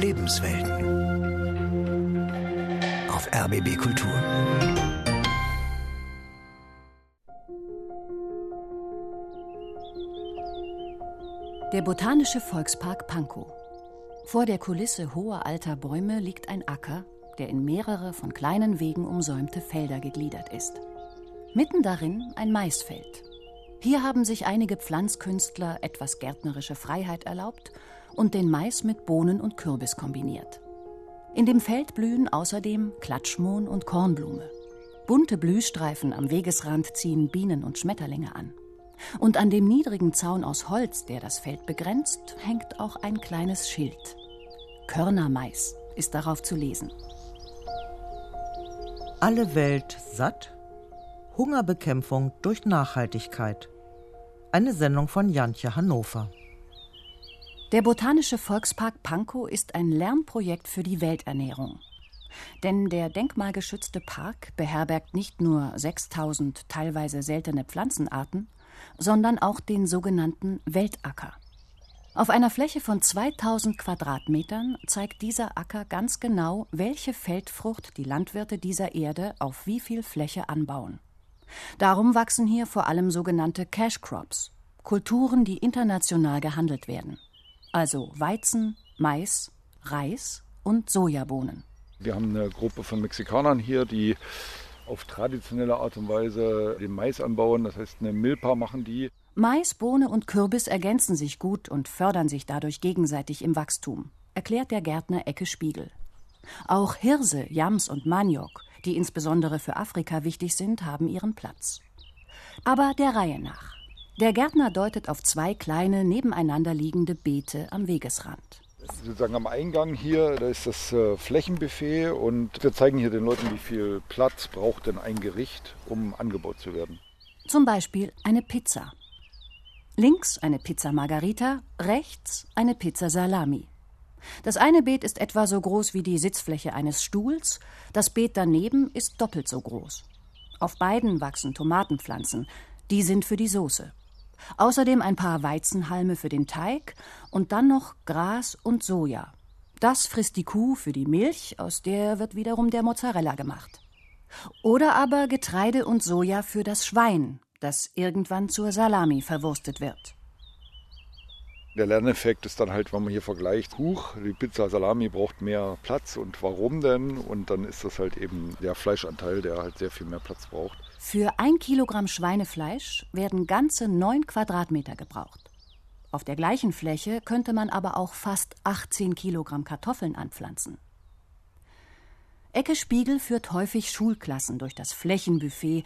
Lebenswelten. Auf RBB Kultur. Der Botanische Volkspark Pankow. Vor der Kulisse hoher alter Bäume liegt ein Acker, der in mehrere von kleinen Wegen umsäumte Felder gegliedert ist. Mitten darin ein Maisfeld. Hier haben sich einige Pflanzkünstler etwas gärtnerische Freiheit erlaubt und den Mais mit Bohnen und Kürbis kombiniert. In dem Feld blühen außerdem Klatschmohn und Kornblume. Bunte Blühstreifen am Wegesrand ziehen Bienen und Schmetterlinge an. Und an dem niedrigen Zaun aus Holz, der das Feld begrenzt, hängt auch ein kleines Schild. Körnermais ist darauf zu lesen. Alle Welt satt? Hungerbekämpfung durch Nachhaltigkeit. Eine Sendung von Jantje Hannover. Der Botanische Volkspark Pankow ist ein Lernprojekt für die Welternährung. Denn der denkmalgeschützte Park beherbergt nicht nur 6000 teilweise seltene Pflanzenarten, sondern auch den sogenannten Weltacker. Auf einer Fläche von 2000 Quadratmetern zeigt dieser Acker ganz genau, welche Feldfrucht die Landwirte dieser Erde auf wie viel Fläche anbauen. Darum wachsen hier vor allem sogenannte Cash Crops, Kulturen, die international gehandelt werden. Also Weizen, Mais, Reis und Sojabohnen. Wir haben eine Gruppe von Mexikanern hier, die auf traditionelle Art und Weise den Mais anbauen. Das heißt, eine Milpa machen die. Mais, Bohne und Kürbis ergänzen sich gut und fördern sich dadurch gegenseitig im Wachstum, erklärt der Gärtner Ecke Spiegel. Auch Hirse, Yams und Maniok, die insbesondere für Afrika wichtig sind, haben ihren Platz. Aber der Reihe nach. Der Gärtner deutet auf zwei kleine nebeneinander liegende Beete am Wegesrand sozusagen am Eingang hier, da ist das äh, Flächenbuffet und wir zeigen hier den Leuten, wie viel Platz braucht denn ein Gericht, um angebaut zu werden. Zum Beispiel eine Pizza. Links eine Pizza Margarita, rechts eine Pizza Salami. Das eine Beet ist etwa so groß wie die Sitzfläche eines Stuhls, das Beet daneben ist doppelt so groß. Auf beiden wachsen Tomatenpflanzen, die sind für die Soße. Außerdem ein paar Weizenhalme für den Teig und dann noch Gras und Soja. Das frisst die Kuh für die Milch, aus der wird wiederum der Mozzarella gemacht. Oder aber Getreide und Soja für das Schwein, das irgendwann zur Salami verwurstet wird. Der Lerneffekt ist dann halt, wenn man hier vergleicht, Huch, die Pizza Salami braucht mehr Platz und warum denn? Und dann ist das halt eben der Fleischanteil, der halt sehr viel mehr Platz braucht. Für ein Kilogramm Schweinefleisch werden ganze neun Quadratmeter gebraucht. Auf der gleichen Fläche könnte man aber auch fast 18 Kilogramm Kartoffeln anpflanzen. Ecke Spiegel führt häufig Schulklassen durch das Flächenbuffet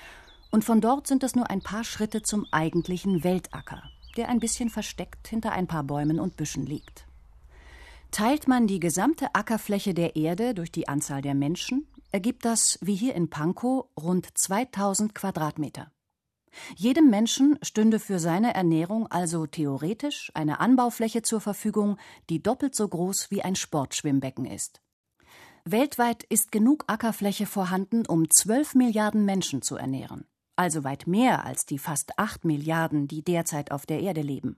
und von dort sind es nur ein paar Schritte zum eigentlichen Weltacker, der ein bisschen versteckt hinter ein paar Bäumen und Büschen liegt. Teilt man die gesamte Ackerfläche der Erde durch die Anzahl der Menschen, ergibt das, wie hier in Pankow, rund 2000 Quadratmeter. Jedem Menschen stünde für seine Ernährung also theoretisch eine Anbaufläche zur Verfügung, die doppelt so groß wie ein Sportschwimmbecken ist. Weltweit ist genug Ackerfläche vorhanden, um 12 Milliarden Menschen zu ernähren, also weit mehr als die fast 8 Milliarden, die derzeit auf der Erde leben.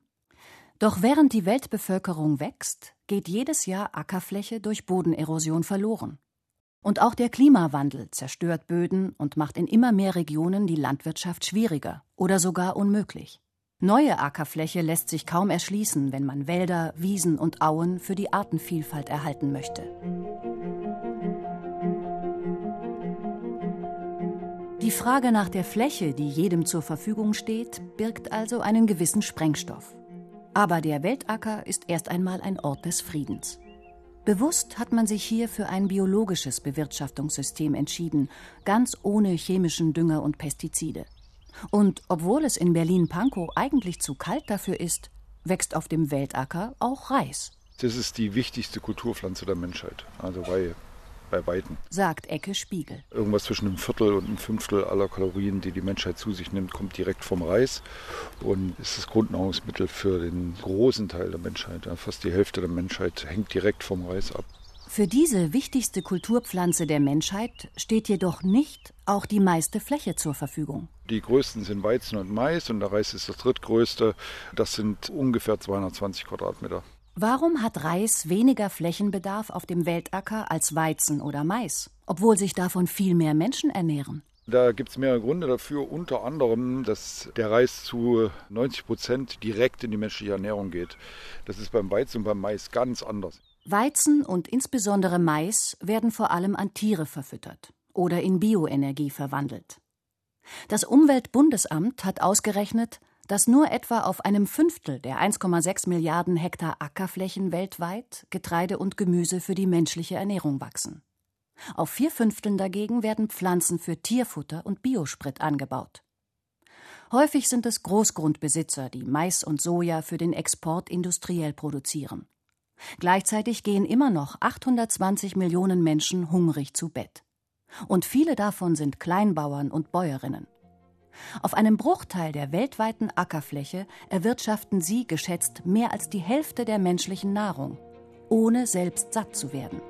Doch während die Weltbevölkerung wächst, geht jedes Jahr Ackerfläche durch Bodenerosion verloren. Und auch der Klimawandel zerstört Böden und macht in immer mehr Regionen die Landwirtschaft schwieriger oder sogar unmöglich. Neue Ackerfläche lässt sich kaum erschließen, wenn man Wälder, Wiesen und Auen für die Artenvielfalt erhalten möchte. Die Frage nach der Fläche, die jedem zur Verfügung steht, birgt also einen gewissen Sprengstoff. Aber der Weltacker ist erst einmal ein Ort des Friedens. Bewusst hat man sich hier für ein biologisches Bewirtschaftungssystem entschieden, ganz ohne chemischen Dünger und Pestizide. Und obwohl es in Berlin-Pankow eigentlich zu kalt dafür ist, wächst auf dem Weltacker auch Reis. Das ist die wichtigste Kulturpflanze der Menschheit, also bei bei Weitem. Sagt Ecke Spiegel. Irgendwas zwischen einem Viertel und einem Fünftel aller Kalorien, die die Menschheit zu sich nimmt, kommt direkt vom Reis und ist das Grundnahrungsmittel für den großen Teil der Menschheit. fast die Hälfte der Menschheit hängt direkt vom Reis ab. Für diese wichtigste Kulturpflanze der Menschheit steht jedoch nicht auch die meiste Fläche zur Verfügung. Die größten sind Weizen und Mais und der Reis ist das drittgrößte. Das sind ungefähr 220 Quadratmeter. Warum hat Reis weniger Flächenbedarf auf dem Weltacker als Weizen oder Mais, obwohl sich davon viel mehr Menschen ernähren? Da gibt es mehrere Gründe dafür, unter anderem, dass der Reis zu 90 Prozent direkt in die menschliche Ernährung geht. Das ist beim Weizen und beim Mais ganz anders. Weizen und insbesondere Mais werden vor allem an Tiere verfüttert oder in Bioenergie verwandelt. Das Umweltbundesamt hat ausgerechnet, dass nur etwa auf einem Fünftel der 1,6 Milliarden Hektar Ackerflächen weltweit Getreide und Gemüse für die menschliche Ernährung wachsen. Auf vier Fünfteln dagegen werden Pflanzen für Tierfutter und Biosprit angebaut. Häufig sind es Großgrundbesitzer, die Mais und Soja für den Export industriell produzieren. Gleichzeitig gehen immer noch 820 Millionen Menschen hungrig zu Bett. Und viele davon sind Kleinbauern und Bäuerinnen. Auf einem Bruchteil der weltweiten Ackerfläche erwirtschaften sie geschätzt mehr als die Hälfte der menschlichen Nahrung, ohne selbst satt zu werden.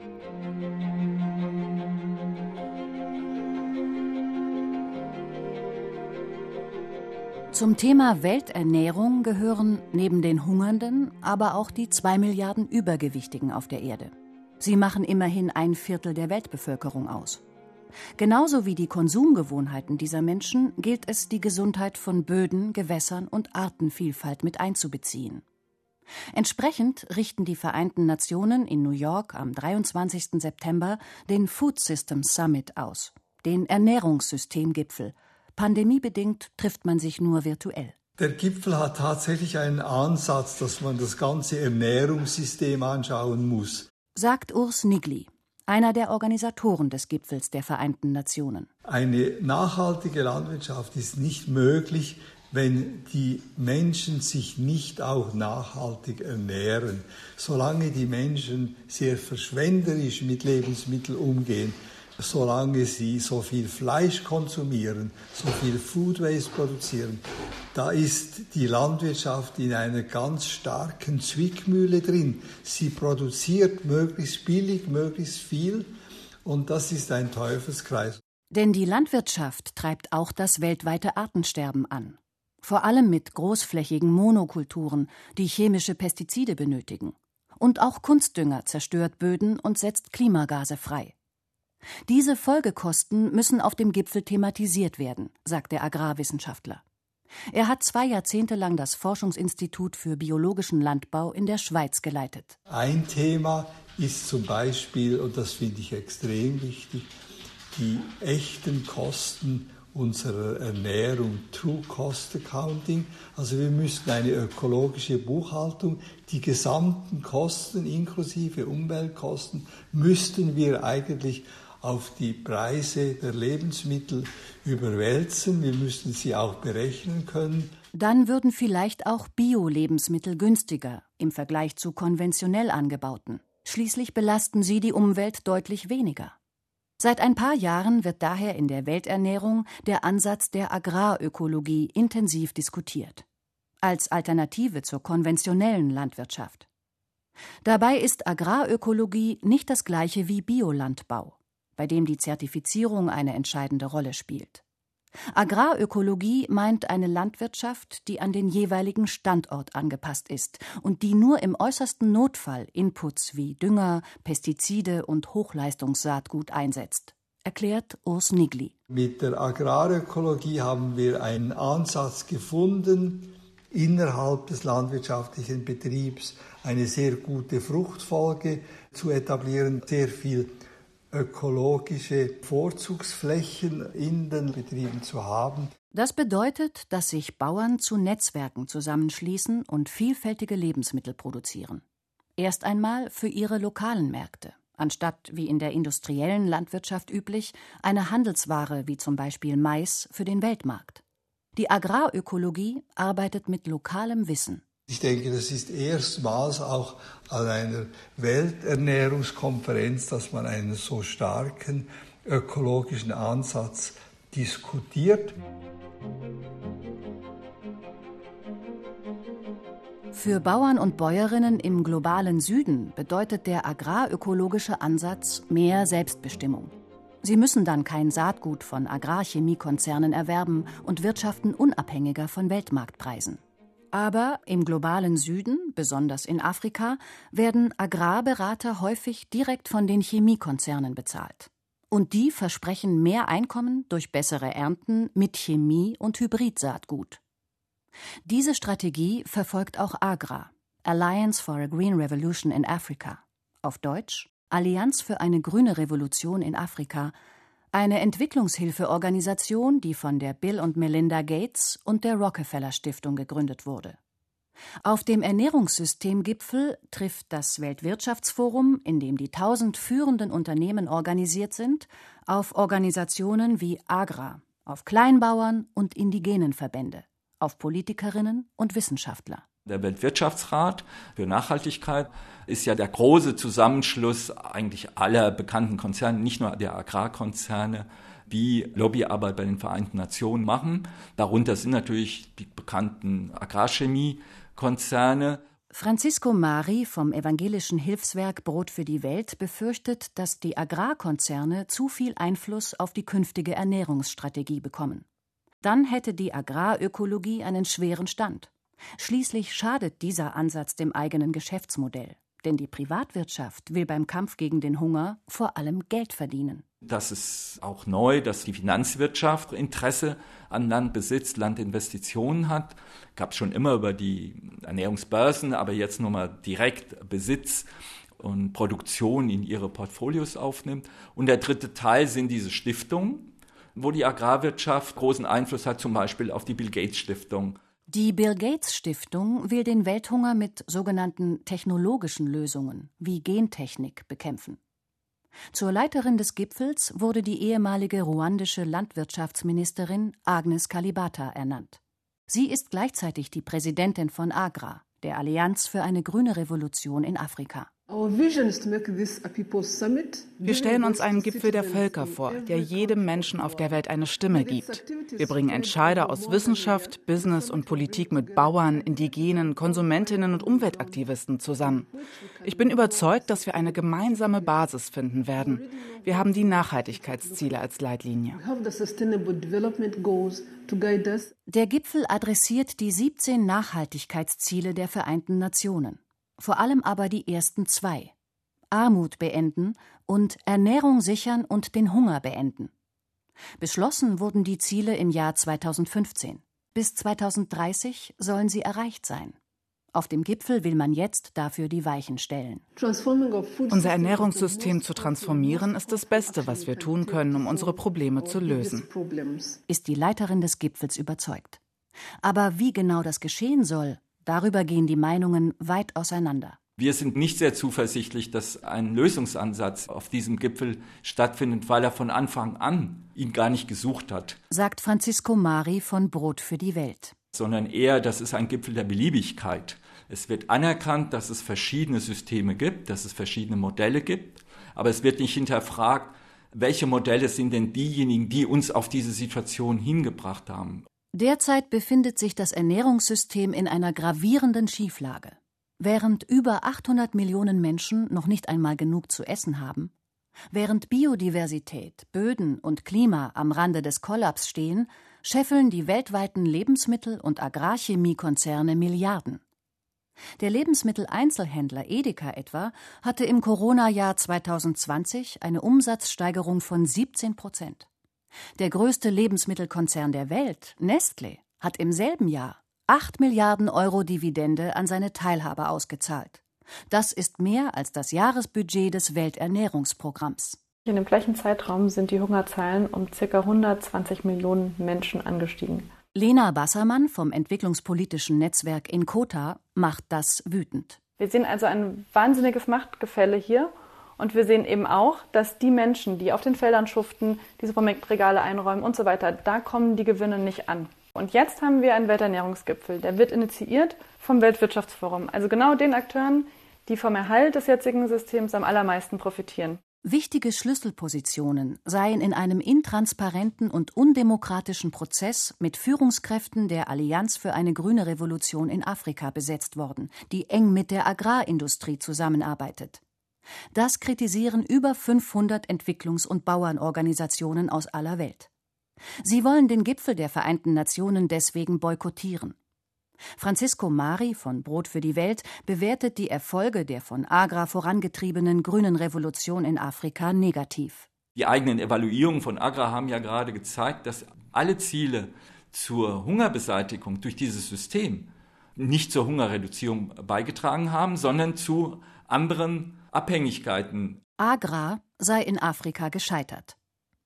Zum Thema Welternährung gehören neben den Hungernden aber auch die zwei Milliarden Übergewichtigen auf der Erde. Sie machen immerhin ein Viertel der Weltbevölkerung aus. Genauso wie die Konsumgewohnheiten dieser Menschen gilt es, die Gesundheit von Böden, Gewässern und Artenvielfalt mit einzubeziehen. Entsprechend richten die Vereinten Nationen in New York am 23. September den Food Systems Summit aus, den Ernährungssystemgipfel, Pandemiebedingt trifft man sich nur virtuell. Der Gipfel hat tatsächlich einen Ansatz, dass man das ganze Ernährungssystem anschauen muss. Sagt Urs Nigli, einer der Organisatoren des Gipfels der Vereinten Nationen. Eine nachhaltige Landwirtschaft ist nicht möglich, wenn die Menschen sich nicht auch nachhaltig ernähren. Solange die Menschen sehr verschwenderisch mit Lebensmitteln umgehen, solange sie so viel Fleisch konsumieren, so viel Food Waste produzieren, da ist die Landwirtschaft in einer ganz starken Zwickmühle drin. Sie produziert möglichst billig, möglichst viel und das ist ein Teufelskreis. Denn die Landwirtschaft treibt auch das weltweite Artensterben an. Vor allem mit großflächigen Monokulturen, die chemische Pestizide benötigen. Und auch Kunstdünger zerstört Böden und setzt Klimagase frei. Diese Folgekosten müssen auf dem Gipfel thematisiert werden, sagt der Agrarwissenschaftler. Er hat zwei Jahrzehnte lang das Forschungsinstitut für biologischen Landbau in der Schweiz geleitet. Ein Thema ist zum Beispiel, und das finde ich extrem wichtig, die echten Kosten unserer Ernährung, True Cost Accounting. Also wir müssten eine ökologische Buchhaltung, die gesamten Kosten inklusive Umweltkosten, müssten wir eigentlich auf die Preise der Lebensmittel überwälzen. Wir müssen sie auch berechnen können. Dann würden vielleicht auch Bio-Lebensmittel günstiger im Vergleich zu konventionell angebauten. Schließlich belasten sie die Umwelt deutlich weniger. Seit ein paar Jahren wird daher in der Welternährung der Ansatz der Agrarökologie intensiv diskutiert. Als Alternative zur konventionellen Landwirtschaft. Dabei ist Agrarökologie nicht das gleiche wie Biolandbau bei dem die Zertifizierung eine entscheidende Rolle spielt. Agrarökologie meint eine Landwirtschaft, die an den jeweiligen Standort angepasst ist und die nur im äußersten Notfall Inputs wie Dünger, Pestizide und Hochleistungssaatgut einsetzt, erklärt Urs Nigli. Mit der Agrarökologie haben wir einen Ansatz gefunden, innerhalb des landwirtschaftlichen Betriebs eine sehr gute Fruchtfolge zu etablieren, sehr viel ökologische Vorzugsflächen in den Betrieben zu haben. Das bedeutet, dass sich Bauern zu Netzwerken zusammenschließen und vielfältige Lebensmittel produzieren. Erst einmal für ihre lokalen Märkte, anstatt wie in der industriellen Landwirtschaft üblich eine Handelsware wie zum Beispiel Mais für den Weltmarkt. Die Agrarökologie arbeitet mit lokalem Wissen. Ich denke, das ist erstmals auch an einer Welternährungskonferenz, dass man einen so starken ökologischen Ansatz diskutiert. Für Bauern und Bäuerinnen im globalen Süden bedeutet der agrarökologische Ansatz mehr Selbstbestimmung. Sie müssen dann kein Saatgut von Agrarchemiekonzernen erwerben und wirtschaften unabhängiger von Weltmarktpreisen. Aber im globalen Süden, besonders in Afrika, werden Agrarberater häufig direkt von den Chemiekonzernen bezahlt. Und die versprechen mehr Einkommen durch bessere Ernten mit Chemie und Hybridsaatgut. Diese Strategie verfolgt auch AGRA, Alliance for a Green Revolution in Africa, auf Deutsch Allianz für eine grüne Revolution in Afrika, eine Entwicklungshilfeorganisation, die von der Bill und Melinda Gates und der Rockefeller Stiftung gegründet wurde. Auf dem Ernährungssystemgipfel trifft das Weltwirtschaftsforum, in dem die tausend führenden Unternehmen organisiert sind, auf Organisationen wie AGRA, auf Kleinbauern und indigenen Verbände, auf Politikerinnen und Wissenschaftler. Der Weltwirtschaftsrat für Nachhaltigkeit ist ja der große Zusammenschluss eigentlich aller bekannten Konzerne, nicht nur der Agrarkonzerne, die Lobbyarbeit bei den Vereinten Nationen machen. Darunter sind natürlich die bekannten Agrarchemiekonzerne. Francisco Mari vom evangelischen Hilfswerk Brot für die Welt befürchtet, dass die Agrarkonzerne zu viel Einfluss auf die künftige Ernährungsstrategie bekommen. Dann hätte die Agrarökologie einen schweren Stand. Schließlich schadet dieser Ansatz dem eigenen Geschäftsmodell, denn die Privatwirtschaft will beim Kampf gegen den Hunger vor allem Geld verdienen. Das ist auch neu, dass die Finanzwirtschaft Interesse an Landbesitz, Landinvestitionen hat. Gab es schon immer über die Ernährungsbörsen, aber jetzt nochmal direkt Besitz und Produktion in ihre Portfolios aufnimmt. Und der dritte Teil sind diese Stiftungen, wo die Agrarwirtschaft großen Einfluss hat, zum Beispiel auf die Bill Gates Stiftung die Bill Gates Stiftung will den Welthunger mit sogenannten technologischen Lösungen wie Gentechnik bekämpfen. Zur Leiterin des Gipfels wurde die ehemalige ruandische Landwirtschaftsministerin Agnes Kalibata ernannt. Sie ist gleichzeitig die Präsidentin von AGRA, der Allianz für eine grüne Revolution in Afrika. Wir stellen uns einen Gipfel der Völker vor, der jedem Menschen auf der Welt eine Stimme gibt. Wir bringen Entscheider aus Wissenschaft, Business und Politik mit Bauern, Indigenen, Konsumentinnen und Umweltaktivisten zusammen. Ich bin überzeugt, dass wir eine gemeinsame Basis finden werden. Wir haben die Nachhaltigkeitsziele als Leitlinie. Der Gipfel adressiert die 17 Nachhaltigkeitsziele der Vereinten Nationen vor allem aber die ersten zwei Armut beenden und Ernährung sichern und den Hunger beenden. Beschlossen wurden die Ziele im Jahr 2015. Bis 2030 sollen sie erreicht sein. Auf dem Gipfel will man jetzt dafür die Weichen stellen. Unser Ernährungssystem zu transformieren ist das Beste, was wir tun können, um unsere Probleme zu lösen. Ist die Leiterin des Gipfels überzeugt. Aber wie genau das geschehen soll, Darüber gehen die Meinungen weit auseinander. Wir sind nicht sehr zuversichtlich, dass ein Lösungsansatz auf diesem Gipfel stattfindet, weil er von Anfang an ihn gar nicht gesucht hat. Sagt Francisco Mari von Brot für die Welt. Sondern eher, das ist ein Gipfel der Beliebigkeit. Es wird anerkannt, dass es verschiedene Systeme gibt, dass es verschiedene Modelle gibt, aber es wird nicht hinterfragt, welche Modelle sind denn diejenigen, die uns auf diese Situation hingebracht haben. Derzeit befindet sich das Ernährungssystem in einer gravierenden Schieflage. Während über 800 Millionen Menschen noch nicht einmal genug zu essen haben, während Biodiversität, Böden und Klima am Rande des Kollaps stehen, scheffeln die weltweiten Lebensmittel- und Agrarchemiekonzerne Milliarden. Der Lebensmitteleinzelhändler Edeka etwa hatte im Corona-Jahr 2020 eine Umsatzsteigerung von 17 Prozent. Der größte Lebensmittelkonzern der Welt, Nestlé, hat im selben Jahr 8 Milliarden Euro Dividende an seine Teilhaber ausgezahlt. Das ist mehr als das Jahresbudget des Welternährungsprogramms. In dem gleichen Zeitraum sind die Hungerzahlen um ca. 120 Millionen Menschen angestiegen. Lena Bassermann vom entwicklungspolitischen Netzwerk Inkota macht das wütend. Wir sehen also ein wahnsinniges Machtgefälle hier und wir sehen eben auch, dass die Menschen, die auf den Feldern schuften, die Supermarktregale einräumen und so weiter, da kommen die Gewinne nicht an. Und jetzt haben wir einen Welternährungsgipfel. Der wird initiiert vom Weltwirtschaftsforum. Also genau den Akteuren, die vom Erhalt des jetzigen Systems am allermeisten profitieren. Wichtige Schlüsselpositionen seien in einem intransparenten und undemokratischen Prozess mit Führungskräften der Allianz für eine grüne Revolution in Afrika besetzt worden, die eng mit der Agrarindustrie zusammenarbeitet. Das kritisieren über 500 Entwicklungs- und Bauernorganisationen aus aller Welt. Sie wollen den Gipfel der Vereinten Nationen deswegen boykottieren. Francisco Mari von Brot für die Welt bewertet die Erfolge der von Agra vorangetriebenen grünen Revolution in Afrika negativ. Die eigenen Evaluierungen von Agra haben ja gerade gezeigt, dass alle Ziele zur Hungerbeseitigung durch dieses System nicht zur Hungerreduzierung beigetragen haben, sondern zu anderen Abhängigkeiten. Agra sei in Afrika gescheitert.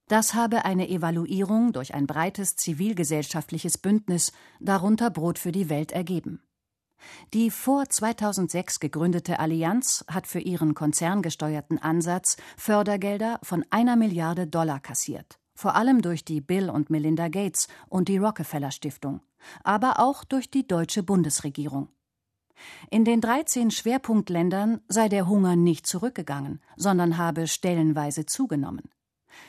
Das habe eine Evaluierung durch ein breites zivilgesellschaftliches Bündnis, darunter Brot für die Welt, ergeben. Die vor 2006 gegründete Allianz hat für ihren konzerngesteuerten Ansatz Fördergelder von einer Milliarde Dollar kassiert, vor allem durch die Bill und Melinda Gates und die Rockefeller Stiftung, aber auch durch die deutsche Bundesregierung. In den 13 Schwerpunktländern sei der Hunger nicht zurückgegangen, sondern habe stellenweise zugenommen.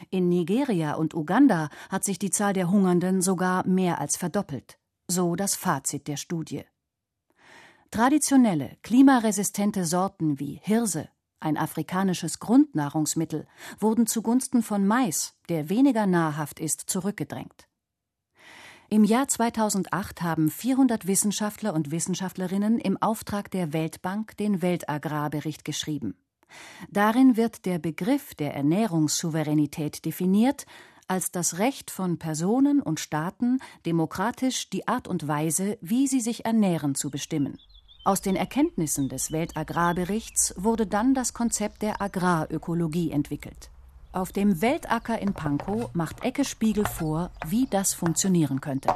In Nigeria und Uganda hat sich die Zahl der Hungernden sogar mehr als verdoppelt. So das Fazit der Studie. Traditionelle, klimaresistente Sorten wie Hirse, ein afrikanisches Grundnahrungsmittel, wurden zugunsten von Mais, der weniger nahrhaft ist, zurückgedrängt. Im Jahr 2008 haben 400 Wissenschaftler und Wissenschaftlerinnen im Auftrag der Weltbank den Weltagrarbericht geschrieben. Darin wird der Begriff der Ernährungssouveränität definiert als das Recht von Personen und Staaten, demokratisch die Art und Weise, wie sie sich ernähren, zu bestimmen. Aus den Erkenntnissen des Weltagrarberichts wurde dann das Konzept der Agrarökologie entwickelt. Auf dem Weltacker in Pankow macht Ecke Spiegel vor, wie das funktionieren könnte.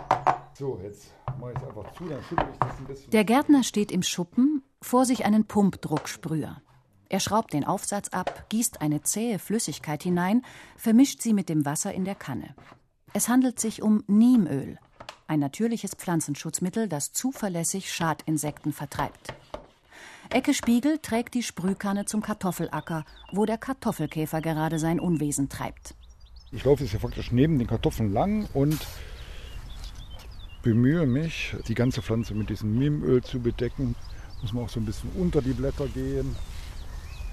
So, jetzt mache ich es einfach zu, dann ich das ein bisschen. Der Gärtner steht im Schuppen, vor sich einen Pumpdrucksprüher. Er schraubt den Aufsatz ab, gießt eine zähe Flüssigkeit hinein, vermischt sie mit dem Wasser in der Kanne. Es handelt sich um Niemöl, ein natürliches Pflanzenschutzmittel, das zuverlässig Schadinsekten vertreibt. Ecke Spiegel trägt die Sprühkanne zum Kartoffelacker, wo der Kartoffelkäfer gerade sein Unwesen treibt. Ich laufe jetzt ja faktisch neben den Kartoffeln lang und bemühe mich, die ganze Pflanze mit diesem Niemöl zu bedecken. Muss man auch so ein bisschen unter die Blätter gehen.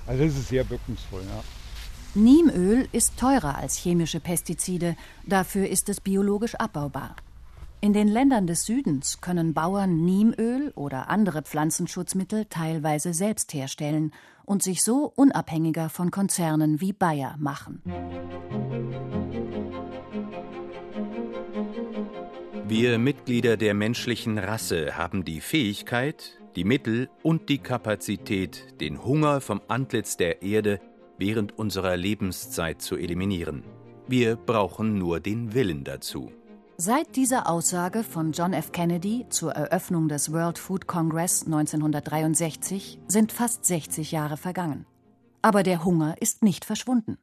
Also es ist sehr wirkungsvoll, ja. Niemöl ist teurer als chemische Pestizide, dafür ist es biologisch abbaubar. In den Ländern des Südens können Bauern Niemöl oder andere Pflanzenschutzmittel teilweise selbst herstellen und sich so unabhängiger von Konzernen wie Bayer machen. Wir Mitglieder der menschlichen Rasse haben die Fähigkeit, die Mittel und die Kapazität, den Hunger vom Antlitz der Erde während unserer Lebenszeit zu eliminieren. Wir brauchen nur den Willen dazu. Seit dieser Aussage von John F. Kennedy zur Eröffnung des World Food Congress 1963 sind fast 60 Jahre vergangen. Aber der Hunger ist nicht verschwunden.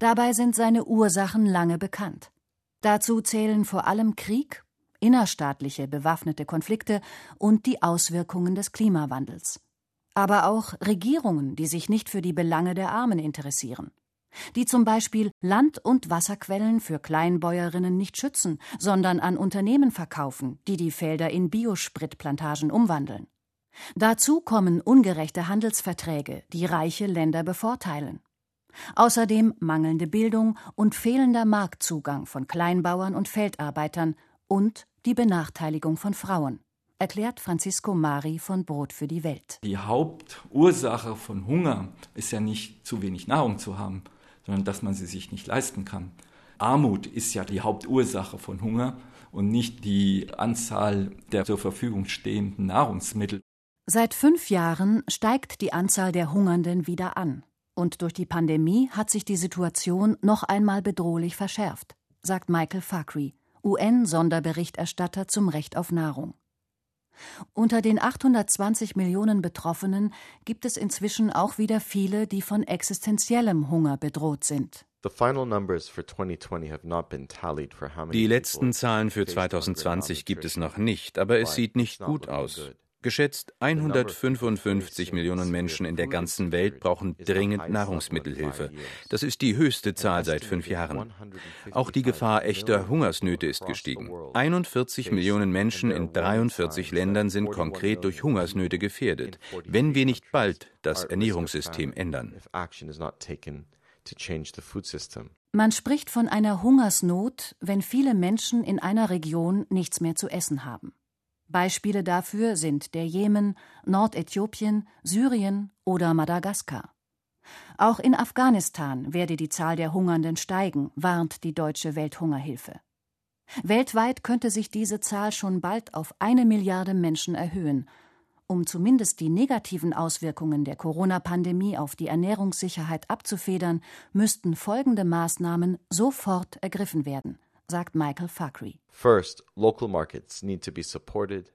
Dabei sind seine Ursachen lange bekannt. Dazu zählen vor allem Krieg, innerstaatliche bewaffnete Konflikte und die Auswirkungen des Klimawandels. Aber auch Regierungen, die sich nicht für die Belange der Armen interessieren, die zum Beispiel Land- und Wasserquellen für Kleinbäuerinnen nicht schützen, sondern an Unternehmen verkaufen, die die Felder in Biospritplantagen umwandeln. Dazu kommen ungerechte Handelsverträge, die reiche Länder bevorteilen. Außerdem mangelnde Bildung und fehlender Marktzugang von Kleinbauern und Feldarbeitern und die Benachteiligung von Frauen, erklärt Francisco Mari von Brot für die Welt. Die Hauptursache von Hunger ist ja nicht zu wenig Nahrung zu haben, sondern dass man sie sich nicht leisten kann. Armut ist ja die Hauptursache von Hunger und nicht die Anzahl der zur Verfügung stehenden Nahrungsmittel. Seit fünf Jahren steigt die Anzahl der Hungernden wieder an. Und durch die Pandemie hat sich die Situation noch einmal bedrohlich verschärft, sagt Michael Fakri, UN-Sonderberichterstatter zum Recht auf Nahrung. Unter den 820 Millionen Betroffenen gibt es inzwischen auch wieder viele, die von existenziellem Hunger bedroht sind. Die letzten Zahlen für 2020 gibt es noch nicht, aber es sieht nicht gut aus. Geschätzt 155 Millionen Menschen in der ganzen Welt brauchen dringend Nahrungsmittelhilfe. Das ist die höchste Zahl seit fünf Jahren. Auch die Gefahr echter Hungersnöte ist gestiegen. 41 Millionen Menschen in 43 Ländern sind konkret durch Hungersnöte gefährdet, wenn wir nicht bald das Ernährungssystem ändern. Man spricht von einer Hungersnot, wenn viele Menschen in einer Region nichts mehr zu essen haben. Beispiele dafür sind der Jemen, Nordäthiopien, Syrien oder Madagaskar. Auch in Afghanistan werde die Zahl der Hungernden steigen, warnt die Deutsche Welthungerhilfe. Weltweit könnte sich diese Zahl schon bald auf eine Milliarde Menschen erhöhen. Um zumindest die negativen Auswirkungen der Corona-Pandemie auf die Ernährungssicherheit abzufedern, müssten folgende Maßnahmen sofort ergriffen werden sagt Michael Fakri.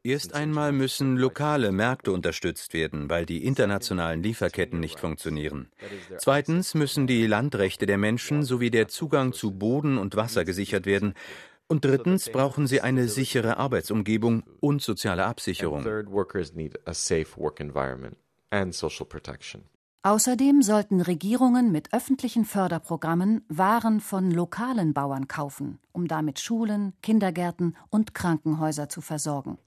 Erst einmal müssen lokale Märkte unterstützt werden, weil die internationalen Lieferketten nicht funktionieren. Zweitens müssen die Landrechte der Menschen sowie der Zugang zu Boden und Wasser gesichert werden. Und drittens brauchen sie eine sichere Arbeitsumgebung und soziale Absicherung. Außerdem sollten Regierungen mit öffentlichen Förderprogrammen Waren von lokalen Bauern kaufen, um damit Schulen, Kindergärten und Krankenhäuser zu versorgen.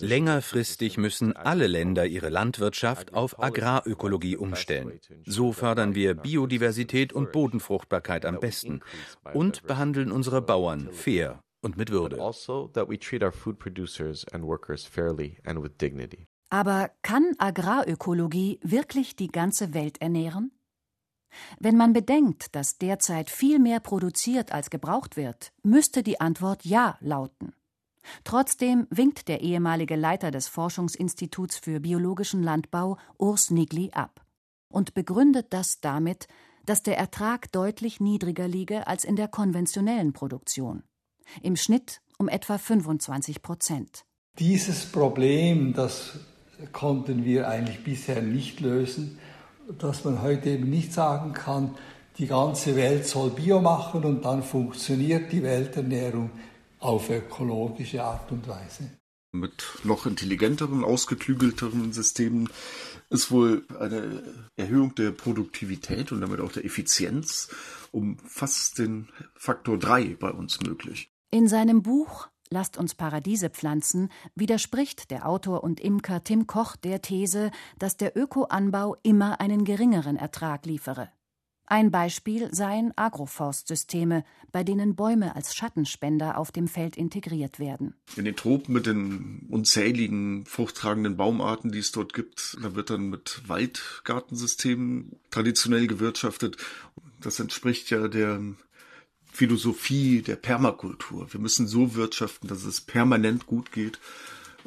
Längerfristig müssen alle Länder ihre Landwirtschaft auf Agrarökologie umstellen. So fördern wir Biodiversität und Bodenfruchtbarkeit am besten und behandeln unsere Bauern fair und mit Würde. Aber kann Agrarökologie wirklich die ganze Welt ernähren? Wenn man bedenkt, dass derzeit viel mehr produziert als gebraucht wird, müsste die Antwort Ja lauten. Trotzdem winkt der ehemalige Leiter des Forschungsinstituts für biologischen Landbau Urs Nigli ab und begründet das damit, dass der Ertrag deutlich niedriger liege als in der konventionellen Produktion. Im Schnitt um etwa 25 Prozent. Dieses Problem, das konnten wir eigentlich bisher nicht lösen, dass man heute eben nicht sagen kann, die ganze Welt soll Bio machen und dann funktioniert die Welternährung auf ökologische Art und Weise. Mit noch intelligenteren, ausgeklügelteren Systemen ist wohl eine Erhöhung der Produktivität und damit auch der Effizienz um fast den Faktor 3 bei uns möglich. In seinem Buch Lasst uns Paradiese pflanzen, widerspricht der Autor und Imker Tim Koch der These, dass der Ökoanbau immer einen geringeren Ertrag liefere. Ein Beispiel seien Agroforstsysteme, bei denen Bäume als Schattenspender auf dem Feld integriert werden. In den Tropen mit den unzähligen fruchttragenden Baumarten, die es dort gibt, da wird dann mit Waldgartensystemen traditionell gewirtschaftet. Das entspricht ja der Philosophie der Permakultur. Wir müssen so wirtschaften, dass es permanent gut geht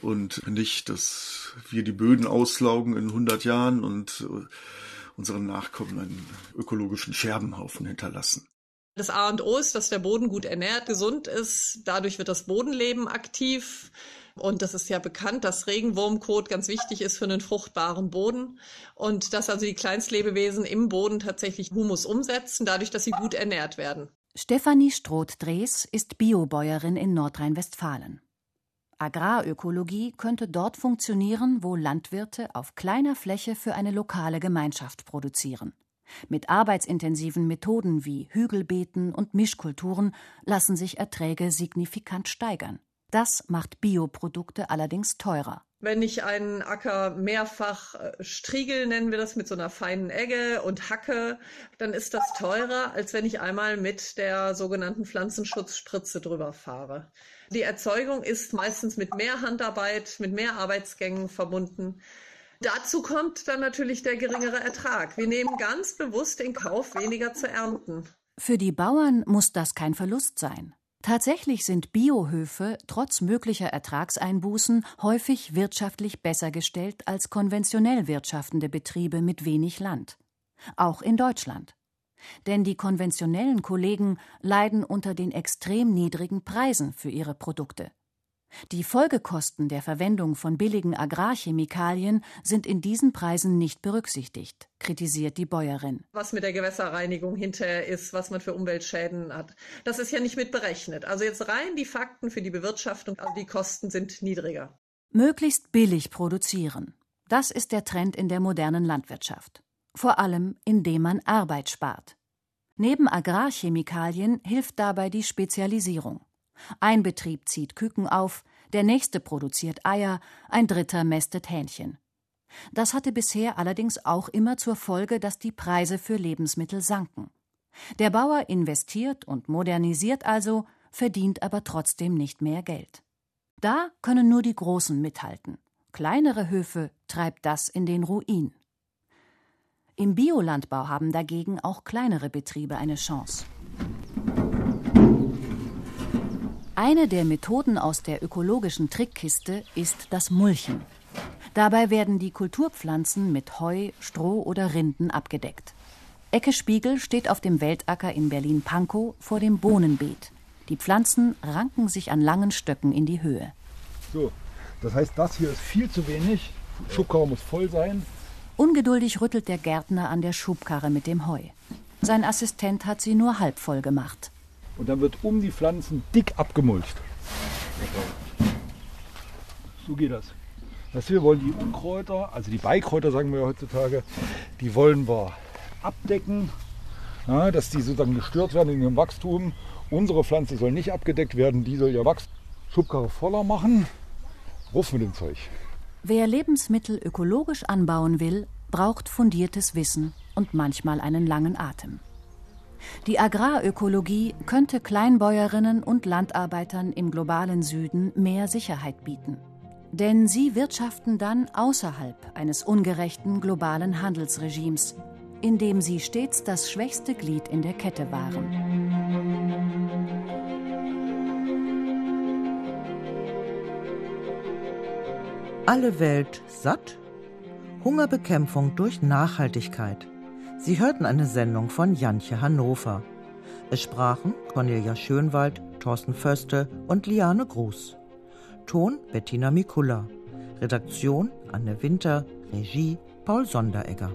und nicht, dass wir die Böden auslaugen in 100 Jahren und äh, unseren Nachkommen einen ökologischen Scherbenhaufen hinterlassen. Das A und O ist, dass der Boden gut ernährt, gesund ist. Dadurch wird das Bodenleben aktiv. Und das ist ja bekannt, dass Regenwurmkot ganz wichtig ist für einen fruchtbaren Boden. Und dass also die Kleinstlebewesen im Boden tatsächlich Humus umsetzen, dadurch, dass sie gut ernährt werden. Stefanie Stroth-Drees ist Biobäuerin in Nordrhein-Westfalen. Agrarökologie könnte dort funktionieren, wo Landwirte auf kleiner Fläche für eine lokale Gemeinschaft produzieren. Mit arbeitsintensiven Methoden wie Hügelbeeten und Mischkulturen lassen sich Erträge signifikant steigern. Das macht Bioprodukte allerdings teurer. Wenn ich einen Acker mehrfach äh, striegel, nennen wir das mit so einer feinen Egge und hacke, dann ist das teurer, als wenn ich einmal mit der sogenannten Pflanzenschutzspritze drüber fahre. Die Erzeugung ist meistens mit mehr Handarbeit, mit mehr Arbeitsgängen verbunden. Dazu kommt dann natürlich der geringere Ertrag. Wir nehmen ganz bewusst in Kauf, weniger zu ernten. Für die Bauern muss das kein Verlust sein. Tatsächlich sind Biohöfe trotz möglicher Ertragseinbußen häufig wirtschaftlich besser gestellt als konventionell wirtschaftende Betriebe mit wenig Land. Auch in Deutschland. Denn die konventionellen Kollegen leiden unter den extrem niedrigen Preisen für ihre Produkte. Die Folgekosten der Verwendung von billigen Agrarchemikalien sind in diesen Preisen nicht berücksichtigt, kritisiert die Bäuerin. Was mit der Gewässerreinigung hinterher ist, was man für Umweltschäden hat, das ist ja nicht mit berechnet. Also jetzt rein die Fakten für die Bewirtschaftung, also die Kosten sind niedriger. Möglichst billig produzieren. Das ist der Trend in der modernen Landwirtschaft. Vor allem, indem man Arbeit spart. Neben Agrarchemikalien hilft dabei die Spezialisierung. Ein Betrieb zieht Küken auf, der nächste produziert Eier, ein dritter mästet Hähnchen. Das hatte bisher allerdings auch immer zur Folge, dass die Preise für Lebensmittel sanken. Der Bauer investiert und modernisiert also, verdient aber trotzdem nicht mehr Geld. Da können nur die Großen mithalten. Kleinere Höfe treibt das in den Ruin. Im Biolandbau haben dagegen auch kleinere Betriebe eine Chance. Eine der Methoden aus der ökologischen Trickkiste ist das Mulchen. Dabei werden die Kulturpflanzen mit Heu, Stroh oder Rinden abgedeckt. Ecke Spiegel steht auf dem Weltacker in Berlin-Pankow vor dem Bohnenbeet. Die Pflanzen ranken sich an langen Stöcken in die Höhe. So, das heißt, das hier ist viel zu wenig. Schubkarre muss voll sein. Ungeduldig rüttelt der Gärtner an der Schubkarre mit dem Heu. Sein Assistent hat sie nur halb voll gemacht. Und dann wird um die Pflanzen dick abgemulcht. So geht das. Das wir wollen die Unkräuter, also die Beikräuter sagen wir heutzutage, die wollen wir abdecken, ja, dass die sozusagen gestört werden in ihrem Wachstum. Unsere Pflanze soll nicht abgedeckt werden, die soll ihr Wachstum Schubkarre voller machen. Ruf mit dem Zeug. Wer Lebensmittel ökologisch anbauen will, braucht fundiertes Wissen und manchmal einen langen Atem. Die Agrarökologie könnte Kleinbäuerinnen und Landarbeitern im globalen Süden mehr Sicherheit bieten. Denn sie wirtschaften dann außerhalb eines ungerechten globalen Handelsregimes, in dem sie stets das schwächste Glied in der Kette waren. Alle Welt satt? Hungerbekämpfung durch Nachhaltigkeit. Sie hörten eine Sendung von Jantje Hannover. Es sprachen Cornelia Schönwald, Thorsten Föste und Liane Gruß. Ton Bettina Mikula. Redaktion Anne Winter. Regie Paul Sonderegger.